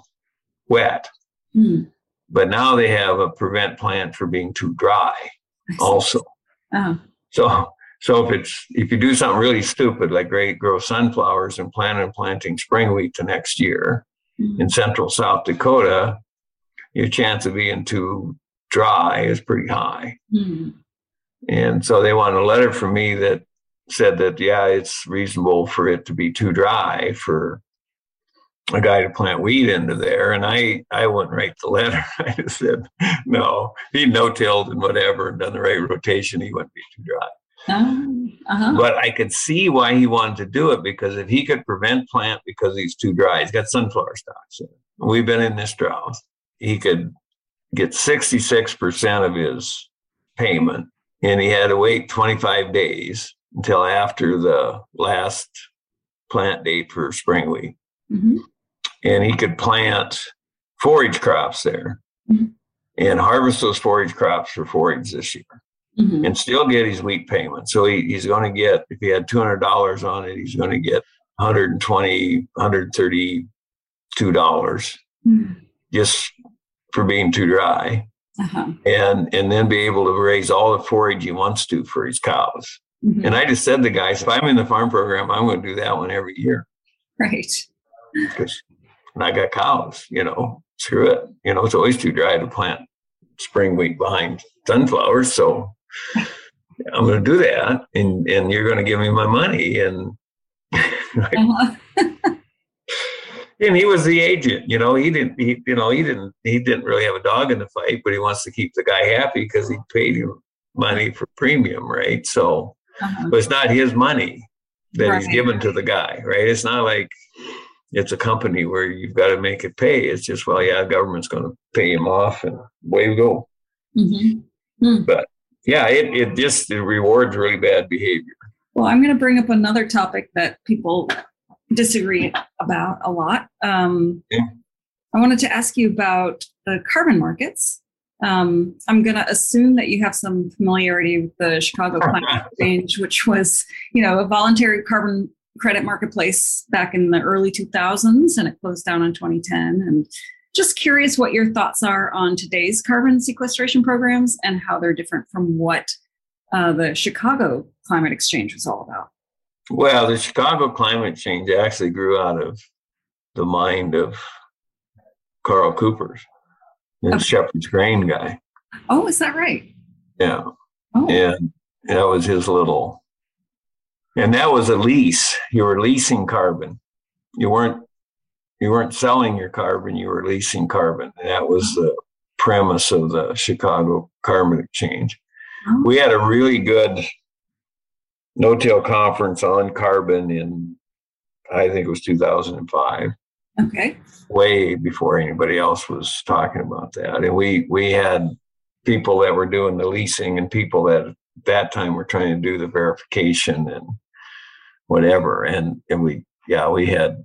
wet, Hmm. but now they have a prevent plant for being too dry also. Uh-huh. So so if it's if you do something really stupid like great grow sunflowers and plan on planting spring wheat the next year Mhm. in central South Dakota, your chance of being too dry is pretty high. Mhm. And so they want a letter from me that said that yeah, it's reasonable for it to be too dry for a guy to plant wheat into there. And I I wouldn't write the letter. <laughs> I just said no. He no-tilled and whatever and done the right rotation. He wouldn't be too dry. Oh, uh-huh. But I could see why he wanted to do it because if he could prevent plant because he's too dry, he's got sunflower stalks. in it. We've been in this drought. He could get 66% of his payment and he had to wait 25 days until after the last plant date for spring wheat. Mhm. And he could plant forage crops there Mhm. and harvest those forage crops for forage this year Mhm. and still get his wheat payment. So he, he's going to get, if he had $200 on it, he's going to get 120, 132 dollars Mhm. just for being too dry, Uh-huh. and and then be able to raise all the forage he wants to for his cows. Mhm. And I just said to the guys, if I'm in the farm program, I'm going to do that one every year Right. because I got cows. You know, screw it. You know, it's always too dry to plant spring wheat behind sunflowers, so I'm going to do that, and and you're going to give me my money, and <laughs> Uh-huh. and he was the agent. You know, he didn't. He you know he didn't. He didn't really have a dog in the fight, but he wants to keep the guy happy because he paid him money for premium, right? So, Uh-huh. but it's not his money that he's given to the guy, right? It's not like it's a company where you've got to make it pay. It's just well, yeah, government's going to pay him off, and away we go. Mhm. Yeah, it it just it rewards really bad behavior. Well, I'm going to bring up another topic that people disagree about a lot. Um, Yeah. I wanted to ask you about the carbon markets. Um, I'm going to assume that you have some familiarity with the Chicago <laughs> Climate Exchange, which was, you know, a voluntary carbon credit marketplace back in the early 2000s, and it closed down in 2010. And just curious what your thoughts are on today's carbon sequestration programs and how they're different from what uh, the Chicago Climate Exchange was all about. Well, the Chicago climate change actually grew out of the mind of Karl Kupers, the Okay. Shepherd's Grain guy. Oh, is that right? Yeah. Oh, And that was his little, and that was a lease. You were leasing carbon. You weren't, you weren't selling your carbon. You were leasing carbon. And that was the premise of the Chicago Carbon Exchange. Oh. We had a really good no-till conference on carbon in, I think it was 2005 okay. way before anybody else was talking about that. And we we had people that were doing the leasing and people that at that time were trying to do the verification and whatever. And and we yeah, we had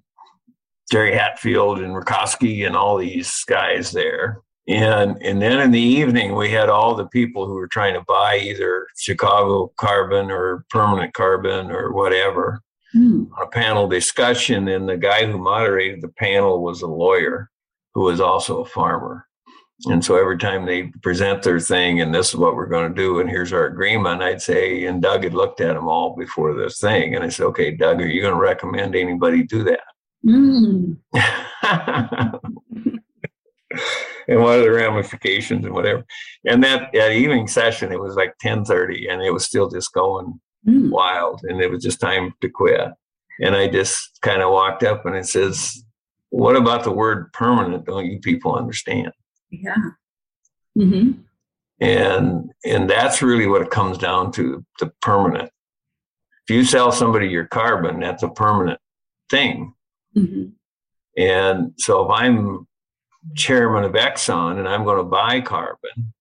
Jerry Hatfield and Reicosky and all these guys there. And and then in the evening we had all the people who were trying to buy either Chicago carbon or permanent carbon or whatever Hmm. on a panel discussion, and the guy who moderated the panel was a lawyer who was also a farmer. And so every time they present their thing, and this is what we're going to do, and here's our agreement, I'd say, and Doug had looked at them all before this thing, and I said, okay, Doug, are you going to recommend anybody do that? Hmm. <laughs> and what are the ramifications and whatever. And that, that evening session, it was like 1030 and it was still just going Hmm. wild and it was just time to quit. And I just kind of walked up and it says, What about the word permanent? Don't you people understand? Yeah. hmm And and that's really what it comes down to, the permanent. If you sell somebody your carbon, that's a permanent thing. Hmm And so if I'm chairman of Exxon and I'm going to buy carbon,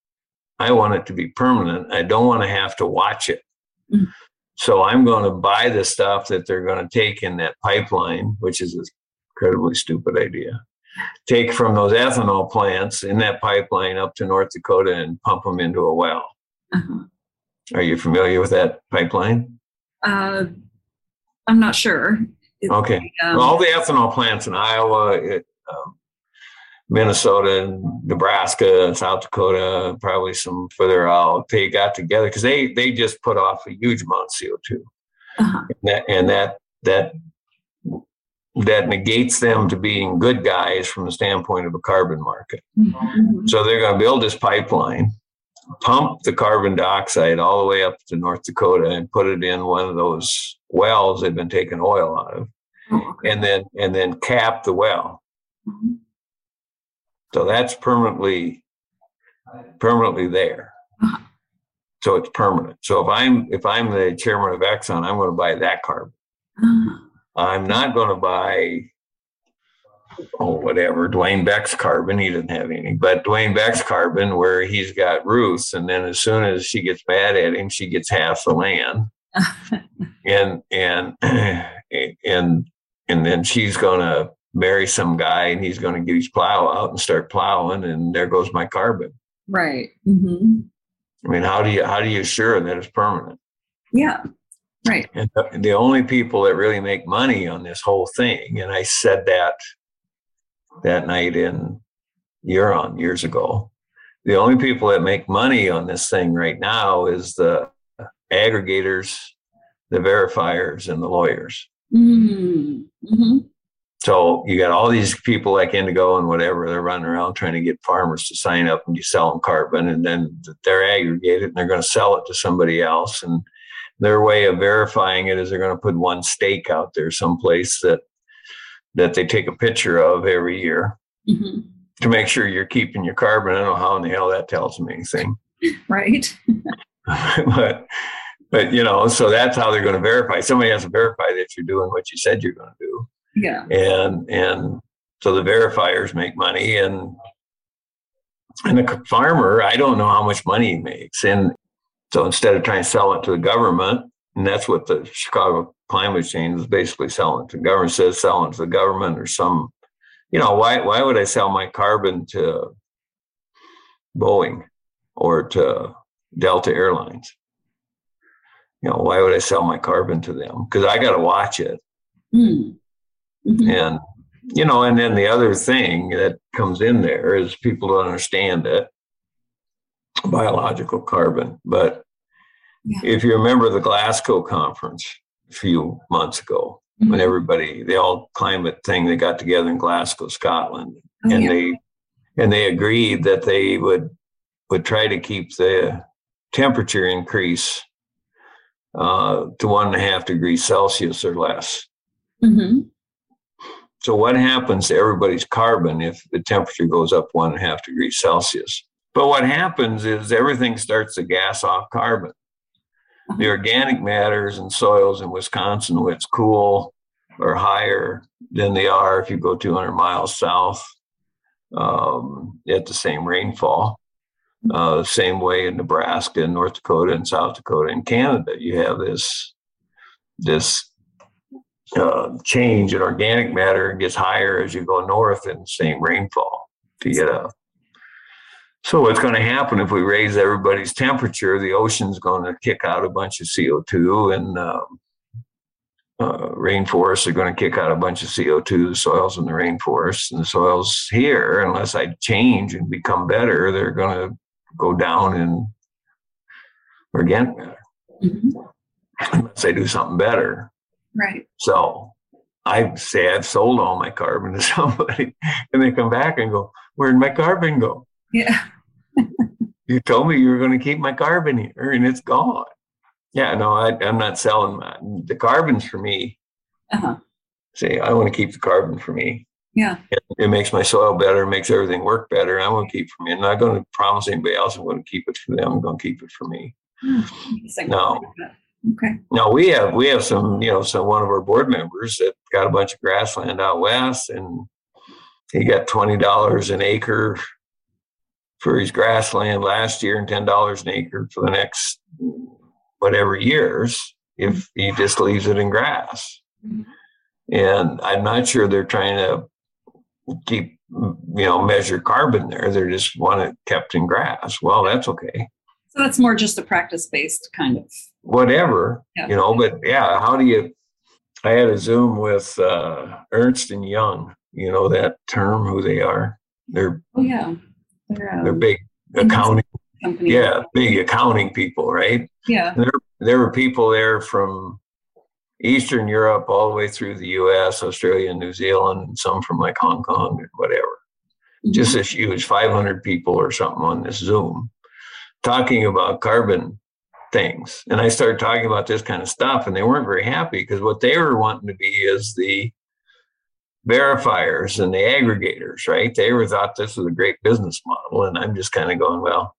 I want it to be permanent. I don't want to have to watch it. Mm. So I'm going to buy the stuff that they're going to take in that pipeline, which is an incredibly stupid idea. Take from those ethanol plants in that pipeline up to North Dakota and pump them into a well. Uh-huh. Are you familiar with that pipeline? Uh, I'm not sure. Okay. um, all the ethanol plants in Iowa, it, um, Minnesota and Nebraska and South Dakota, probably some further out, they got together because they they just put off a huge amount of CO 2 uh-huh. and, that, and that that that negates them to being good guys from the standpoint of a carbon market. Mm-hmm. So they're going to build this pipeline, pump the carbon dioxide all the way up to North Dakota and put it in one of those wells they've been taking oil out of, oh, okay. and then and then cap the well. Mm-hmm. So that's permanently permanently there. Uh-huh. So it's permanent. So if I'm if I'm the chairman of Exxon, I'm going to buy that carbon. Uh-huh. I'm not going to buy oh whatever Dwayne Beck's carbon. He doesn't have any, but Dwayne Beck's carbon where he's got Ruth, and then as soon as she gets mad at him, she gets half the land, and and <clears throat> and and then she's going to marry some guy, and he's going to get his plow out and start plowing, and there goes my carbon. Right. Mm-hmm. I mean, how do you how do you assure that it's permanent? Yeah. Right. And the, the only people that really make money on this whole thing, and I said that that night in Huron years ago, the only people that make money on this thing right now is the aggregators, the verifiers, and the lawyers. Mm-hmm. mm-hmm. So you got all these people like Indigo and whatever, they're running around trying to get farmers to sign up and you sell them carbon and then they're aggregated and they're going to sell it to somebody else. And their way of verifying it is they're going to put one stake out there someplace that that they take a picture of every year mm-hmm. to make sure you're keeping your carbon. I don't know how in the hell that tells me anything. <laughs> Right. <laughs> but but you know, so that's how they're going to verify. Somebody has to verify that you're doing what you said you're going to do. Yeah. And and so the verifiers make money and and the farmer, I don't know how much money he makes. And so instead of trying to sell it to the government, and that's what the Chicago climate change is basically selling to the government says selling to the government or some, you know, why why would I sell my carbon to Boeing or to Delta Airlines? You know, why would I sell my carbon to them? Because I got to watch it. Mm. Mm-hmm. And you know, and then the other thing that comes in there is people don't understand it biological carbon. But yeah. if you remember the Glasgow conference a few months ago, mm-hmm. when everybody, the all climate thing, they got together in Glasgow, Scotland, oh, and yeah. they and they agreed that they would would try to keep the temperature increase uh, to one and a half degrees Celsius or less. Mm-hmm. So, what happens to everybody's carbon if the temperature goes up one and a half degrees Celsius? But what happens is everything starts to gas off carbon. The organic matters in soils in Wisconsin, where it's cool, are higher than they are if you go 200 miles south um, at the same rainfall. Uh, same way in Nebraska and North Dakota and South Dakota and Canada, you have this this uh, change in organic matter gets higher as you go north in the same rainfall to get a so what's going to happen if we raise everybody's temperature? The ocean's going to kick out a bunch of CO2, and um, uh, rainforests are going to kick out a bunch of CO2. The soils in the rainforests and the soils here, unless I change and become better, they're going to go down in organic matter. Mm-hmm. Unless I do something better. Right. So I say I've sold all my carbon to <laughs> somebody, and they come back and go, "Where'd my carbon go?" Yeah <laughs> you told me you were going to keep my carbon here and it's gone. Yeah, no, I, am not selling that. The carbon's for me. Uh-huh. See, I want to keep the carbon for me. Yeah. It, makes my soil better, makes everything work better. I want to keep for me. I'm not going to promise anybody else I'm going to keep it for them. I'm going to keep it for me. Mm, no. Okay. Now we have we have some, you know, some one of our board members that got a bunch of grassland out west and he got twenty dollars an acre for his grassland last year and ten dollars an acre for the next whatever years if he just leaves it in grass. Mm-hmm. And I'm not sure they're trying to keep you know measure carbon there. They just want it kept in grass. Well, that's okay. So that's more just a practice based kind of whatever yeah. you know. But yeah, how do you? I had a Zoom with uh, Ernst and Young. You know that term, who they are. They're Oh yeah, they're, um, they're big accounting. Yeah, big accounting people, right? Yeah. There, there were people there from Eastern Europe all the way through the U.S., Australia, New Zealand, and some from like Hong Kong and whatever. Mm-hmm. Just this huge 500 people or something on this Zoom talking about carbon things. And I started talking about this kind of stuff, and they weren't very happy because what they were wanting to be is the verifiers and the aggregators, right? They were thought this was a great business model. And I'm just kind of going, well,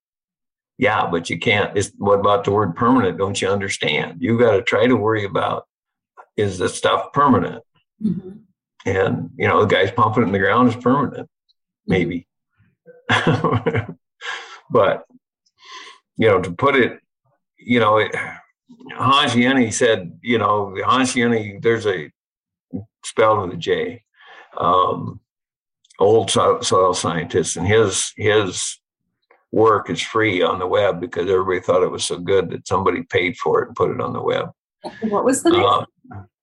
yeah, but you can't. It's, what about the word permanent? Don't you understand? You've got to try to worry about is the stuff permanent? hmm And, you know, the guy's pumping it in the ground is permanent, maybe. <laughs> but, you know, to put it, you know, it, Hans Jenny said, you know, Hans Jenny, there's a spelled with a J, um, old soil, soil scientist, and his his work is free on the web because everybody thought it was so good that somebody paid for it and put it on the web. What was the name? Uh,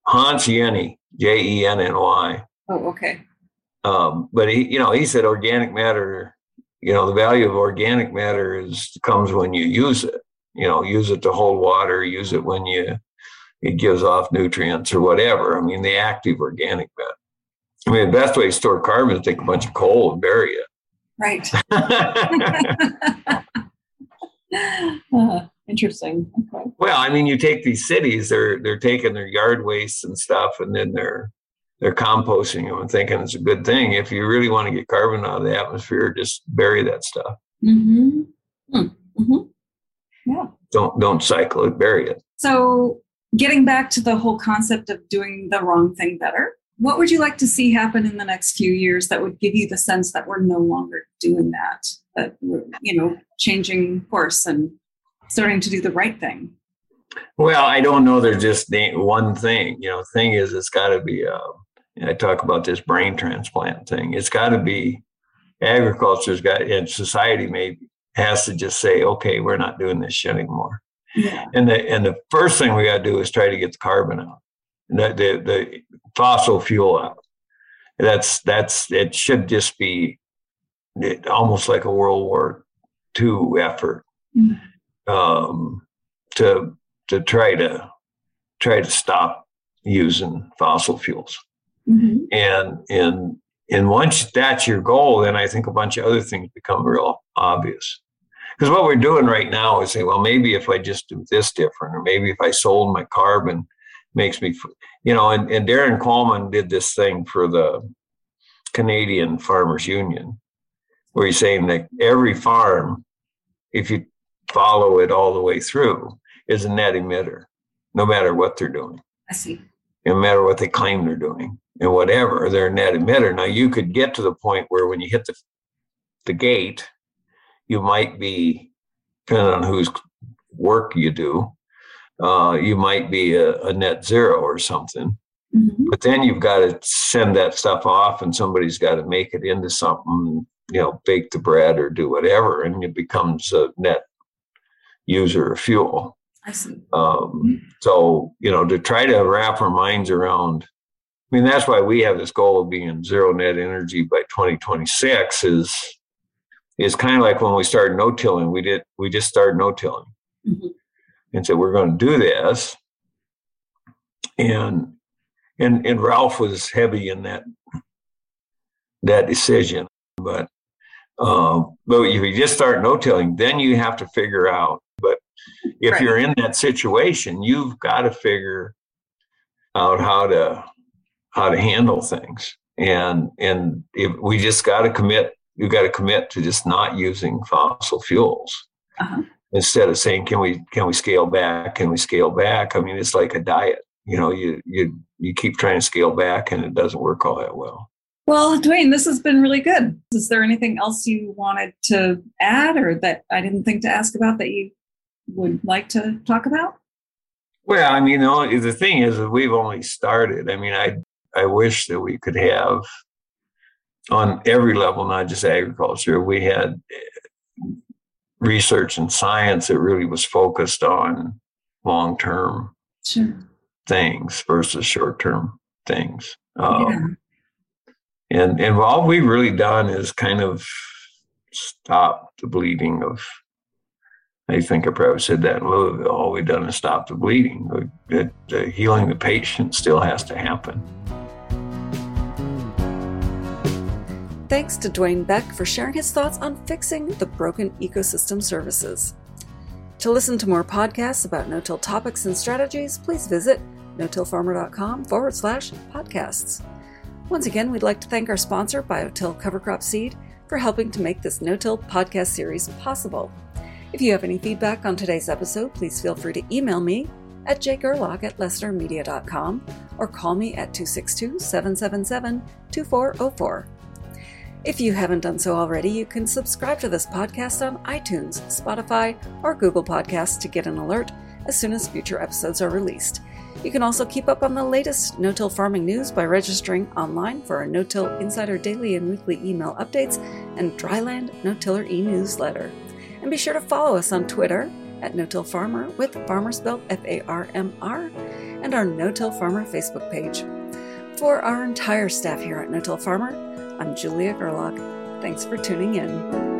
Hans Jenny, J E N N Y. oh, okay. Um, but he, you know, he said organic matter. You know, the value of organic matter is comes when you use it. You know, use it to hold water. Use it when you it gives off nutrients or whatever. I mean, the active organic matter. I mean, the best way to store carbon is take a bunch of coal and bury it. Right. Uh, <laughs> <laughs> <laughs> interesting. Okay. well, I mean, you take these cities; they're they're taking their yard waste and stuff, and then they're they're composting them and thinking it's a good thing. If you really want to get carbon out of the atmosphere, just bury that stuff. Mm-hmm. Mm-hmm. Yeah. Don't don't cycle it, bury it. So, getting back to the whole concept of doing the wrong thing better, what would you like to see happen in the next few years that would give you the sense that we're no longer doing that, that we're, you know, changing course and starting to do the right thing? Well, I don't know. There's just one thing. You know, thing is, it's got to be. Uh, I talk about this brain transplant thing. It's got to be agriculture's got and society maybe has to just say, okay, we're not doing this shit anymore. Yeah. And the and the first thing we got to do is try to get the carbon out, the the, the fossil fuel out. That's that's it should just be it, almost like a World War II effort Mhm. Um, to to try to try to stop using fossil fuels. Mm-hmm. And and and once that's your goal, then I think a bunch of other things become real obvious. Because what we're doing right now is saying, well, maybe if I just do this different, or maybe if I sold my carbon, makes me, you know. And, and Darrin Qualman did this thing for the Canadian Farmers Union, where he's saying that every farm, if you follow it all the way through, is a net emitter, no matter what they're doing I see. no matter what they claim they're doing and whatever they're a net emitter now you could get to the point where when you hit the the gate you might be depending on whose work you do uh, you might be a, a net zero or something Mhm. but then you've got to send that stuff off and somebody's got to make it into something you know bake the bread or do whatever and it becomes a net user of fuel I see. um, so, you know, to try to wrap our minds around, I mean, that's why we have this goal of being zero net energy by 2026 is, is kind of like when we started no tilling, we did, we just started no tilling Mhm. and said, we're going to do this. And, and, and Ralph was heavy in that, that decision, but, um, but if you just start no tilling, then you have to figure out, but if Right. you're in that situation, you've got to figure out how to how to handle things. And and if we just got to commit, you got to commit to just not using fossil fuels Uh-huh. instead of saying, can we can we scale back? Can we scale back? I mean, it's like a diet. You know, you you you keep trying to scale back, and it doesn't work all that well. Well, Dwayne, this has been really good. Is there anything else you wanted to add or that I didn't think to ask about that you would like to talk about? Well, I mean, the, only, the thing is that we've only started. I mean, I I wish that we could have on every level, not just agriculture, we had eh, research and science that really was focused on long term Sure. things versus short term things. Um, And and all we've really done is kind of stop the bleeding of I think I probably said that in Louisville. All we've done is stop the bleeding. The, the healing the patient still has to happen. Thanks to Dwayne Beck for sharing his thoughts on fixing the broken ecosystem services. To listen to more podcasts about no-till topics and strategies, please visit no-tillfarmer.com forward slash podcasts. Once again, we'd like to thank our sponsor, BioTill Cover Crop Seed, for helping to make this no-till podcast series possible. If you have any feedback on today's episode, please feel free to email me at jgerlach at lessitermedia.com or call me at 262 777 2404. If you haven't done so already, you can subscribe to this podcast on iTunes, Spotify, or Google Podcasts to get an alert as soon as future episodes are released. You can also keep up on the latest no till farming news by registering online for our No Till Insider daily and weekly email updates and Dryland No Tiller e newsletter. And be sure to follow us on Twitter at No Till Farmer with farmer spelled F A R M R and our No Till Farmer Facebook page. For our entire staff here at No Till Farmer, I'm Julia Gerlach. Thanks for tuning in.